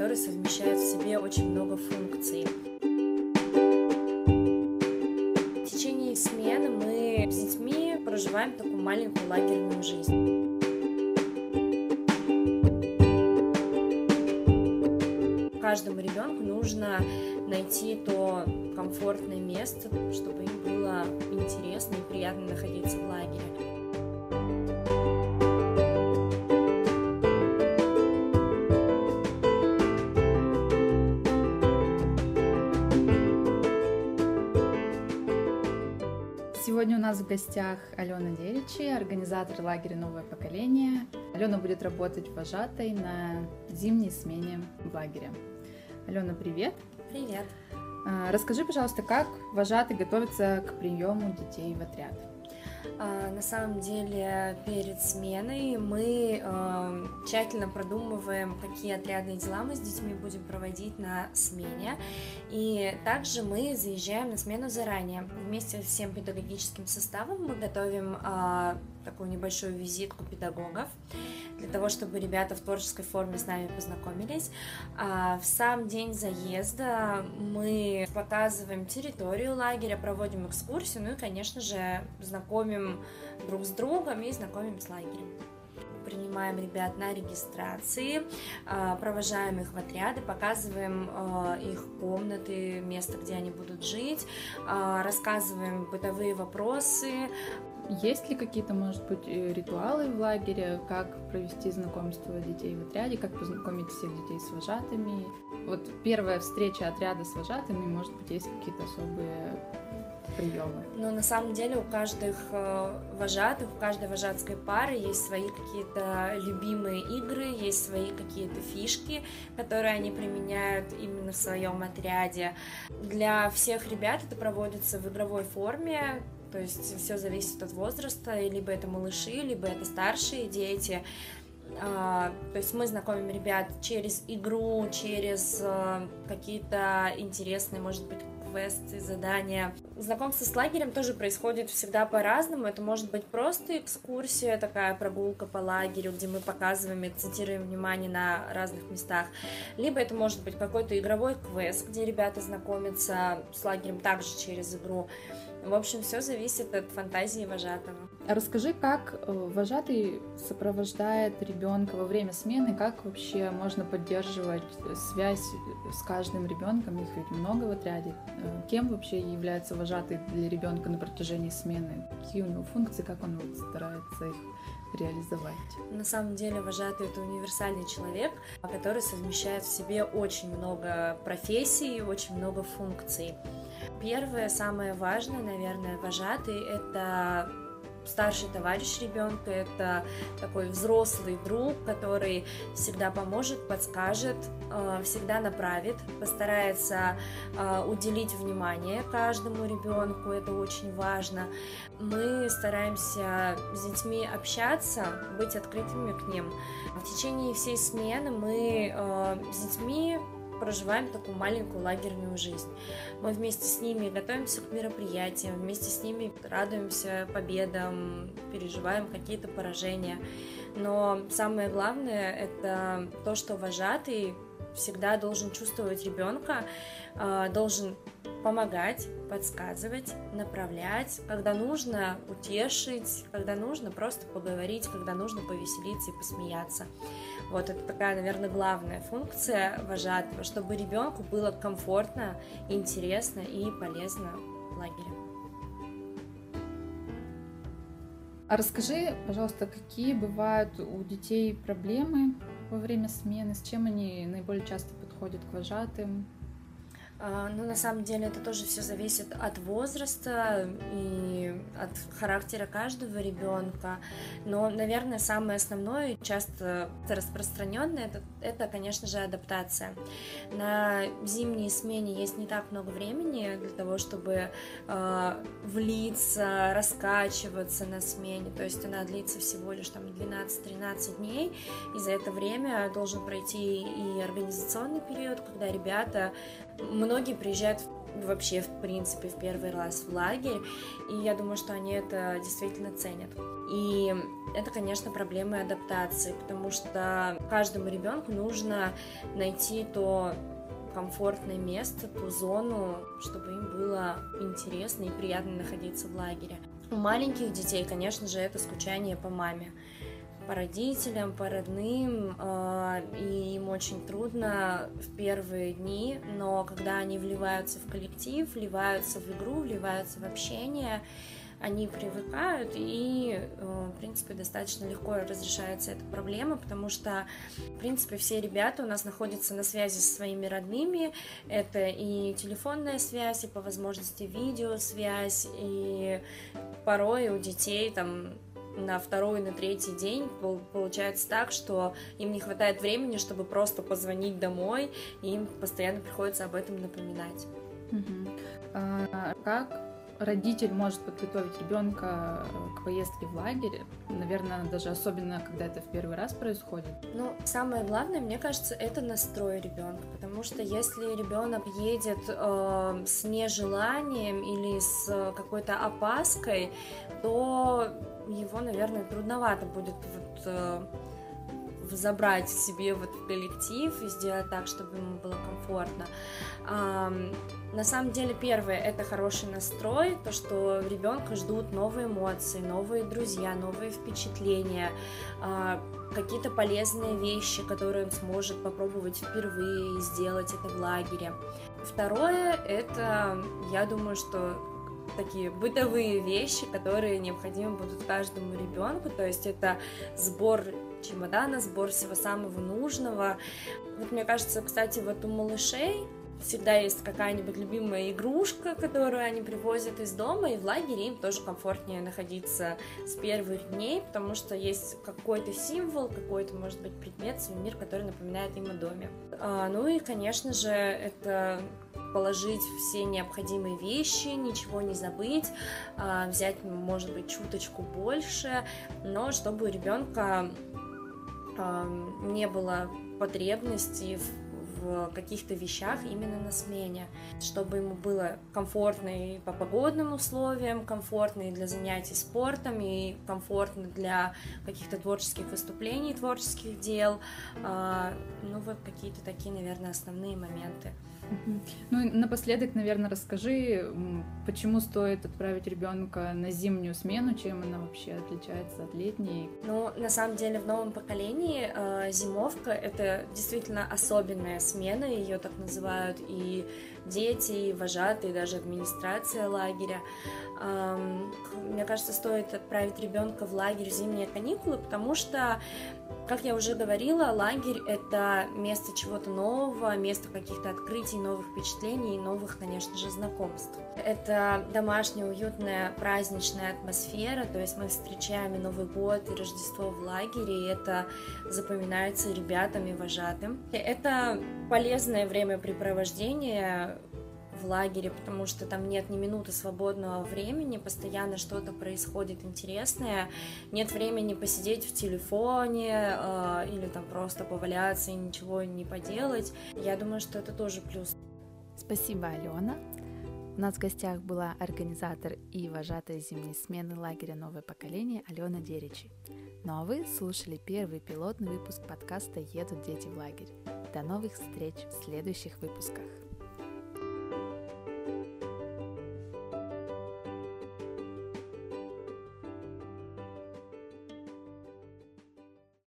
который совмещает в себе очень много функций. В течение смены мы с детьми проживаем такую маленькую лагерную жизнь. каждому ребенку нужно найти то комфортное место, чтобы им было интересно и приятно находиться в лагере. Сегодня у нас в гостях Алена Деричи, организатор лагеря «Новое поколение». Алена будет работать вожатой на зимней смене в лагере. Алена, привет! Привет! А, расскажи, пожалуйста, как вожатый готовится к приему детей в отряд? А, на самом деле перед сменой мы э, тщательно продумываем, какие отрядные дела мы с детьми будем проводить на смене. И также мы заезжаем на смену заранее. Вместе с всем педагогическим составом мы готовим э, такую небольшую визитку педагогов для того, чтобы ребята в творческой форме с нами познакомились. А в сам день заезда мы показываем территорию лагеря, проводим экскурсию, ну и, конечно же, знакомим друг с другом и знакомим с лагерем принимаем ребят на регистрации, а, провожаем их в отряды, показываем а, их комнаты, место, где они будут жить, а, рассказываем бытовые вопросы, есть ли какие-то, может быть, э, ритуалы в лагере, как провести знакомство детей в отряде, как познакомить всех детей с вожатыми? Вот первая встреча отряда с вожатыми, может быть, есть какие-то особые приемы? Но на самом деле у каждых э, вожатых, у каждой вожатской пары есть свои какие-то любимые игры, есть свои какие-то фишки, которые они применяют именно в своем отряде. Для всех ребят это проводится в игровой форме, то есть все зависит от возраста, либо это малыши, либо это старшие дети. А, то есть мы знакомим ребят через игру, через а, какие-то интересные, может быть, квесты, задания. Знакомство с лагерем тоже происходит всегда по-разному. Это может быть просто экскурсия, такая прогулка по лагерю, где мы показываем и акцентируем внимание на разных местах. Либо это может быть какой-то игровой квест, где ребята знакомятся с лагерем также через игру. В общем, все зависит от фантазии вожатого. А расскажи, как э, вожатый сопровождает ребенка во время смены, как вообще можно поддерживать связь с каждым ребенком, их ведь много в отряде. Э, кем вообще является вожатый для ребенка на протяжении смены? Какие у него функции, как он вот старается их реализовать? На самом деле вожатый это универсальный человек, который совмещает в себе очень много профессий, очень много функций. Первое, самое важное, наверное, вожатый – это старший товарищ ребенка, это такой взрослый друг, который всегда поможет, подскажет, э, всегда направит, постарается э, уделить внимание каждому ребенку, это очень важно. Мы стараемся с детьми общаться, быть открытыми к ним. В течение всей смены мы э, с детьми проживаем такую маленькую лагерную жизнь. Мы вместе с ними готовимся к мероприятиям, вместе с ними радуемся победам, переживаем какие-то поражения. Но самое главное это то, что вожатый всегда должен чувствовать ребенка, а, должен помогать, подсказывать, направлять, когда нужно утешить, когда нужно просто поговорить, когда нужно повеселиться и посмеяться. Вот это такая, наверное, главная функция вожатого, чтобы ребенку было комфортно, интересно и полезно в лагере. А расскажи, пожалуйста, какие бывают у детей проблемы во время смены, с чем они наиболее часто подходят к вожатым, а, ну, на самом деле, это тоже все зависит от возраста и от характера каждого ребенка. Но, наверное, самое основное, часто распространенное, это, это, конечно же, адаптация. На зимней смене есть не так много времени для того, чтобы э, влиться, раскачиваться на смене. То есть она длится всего лишь там 12-13 дней. И за это время должен пройти и организационный период, когда ребята многие приезжают вообще, в принципе, в первый раз в лагерь, и я думаю, что они это действительно ценят. И это, конечно, проблемы адаптации, потому что каждому ребенку нужно найти то комфортное место, ту зону, чтобы им было интересно и приятно находиться в лагере. У маленьких детей, конечно же, это скучание по маме по родителям, по родным, а, и им очень трудно в первые дни, но когда они вливаются в коллектив, вливаются в игру, вливаются в общение, они привыкают, и, э, в принципе, достаточно легко разрешается эта проблема, потому что, в принципе, все ребята у нас находятся на связи со своими родными, это и телефонная связь, и по возможности видеосвязь, и порой у детей там на второй, на третий день получается так, что им не хватает времени, чтобы просто позвонить домой, и им постоянно приходится об этом напоминать. Угу. А, как родитель может подготовить ребенка э, к поездке в лагерь, наверное, даже особенно, когда это в первый раз происходит? Ну, самое главное, мне кажется, это настрой ребенка, потому что если ребенок едет э, с нежеланием или с какой-то опаской, то его, наверное, трудновато будет вот э, забрать себе в коллектив и сделать так, чтобы ему было комфортно. На самом деле, первое это хороший настрой, то, что ребенка ждут новые эмоции, новые друзья, новые впечатления, а, какие-то полезные вещи, которые он сможет попробовать впервые и сделать это в лагере. Второе это, я думаю, что такие бытовые вещи, которые необходимы будут каждому ребенку. То есть это сбор чемодана, сбор всего самого нужного. Вот мне кажется, кстати, вот у малышей всегда есть какая-нибудь любимая игрушка, которую они привозят из дома, и в лагере им тоже комфортнее находиться с первых дней, потому что есть какой-то символ, какой-то, может быть, предмет, сувенир, который напоминает им о доме. А, ну и, конечно же, это положить все необходимые вещи, ничего не забыть, а, взять, может быть, чуточку больше, но чтобы у ребенка не было потребности в в каких-то вещах именно на смене, чтобы ему было комфортно и по погодным условиям, комфортно и для занятий спортом, и комфортно для каких-то творческих выступлений, творческих дел. А, ну вот какие-то такие, наверное, основные моменты. Ну, напоследок, наверное, расскажи, почему стоит отправить ребенка на зимнюю смену, чем она вообще отличается от летней? Ну, на самом деле, в новом поколении э, зимовка это действительно особенная смена, ее так называют и дети, и вожатые, и даже администрация лагеря. Эм, мне кажется, стоит отправить ребенка в лагерь в зимние каникулы, потому что как я уже говорила, лагерь — это место чего-то нового, место каких-то открытий, новых впечатлений и новых, конечно же, знакомств. Это домашняя, уютная, праздничная атмосфера, то есть мы встречаем и Новый год, и Рождество в лагере, и это запоминается ребятам и вожатым. Это полезное времяпрепровождение, в лагере, потому что там нет ни минуты свободного времени, постоянно что-то происходит интересное, нет времени посидеть в телефоне э, или там просто поваляться и ничего не поделать. Я думаю, что это тоже плюс. Спасибо, Алена. У нас в гостях была организатор и вожатая зимней смены лагеря «Новое поколение» Алена Деричи. Ну а вы слушали первый пилотный выпуск подкаста «Едут дети в лагерь». До новых встреч в следующих выпусках.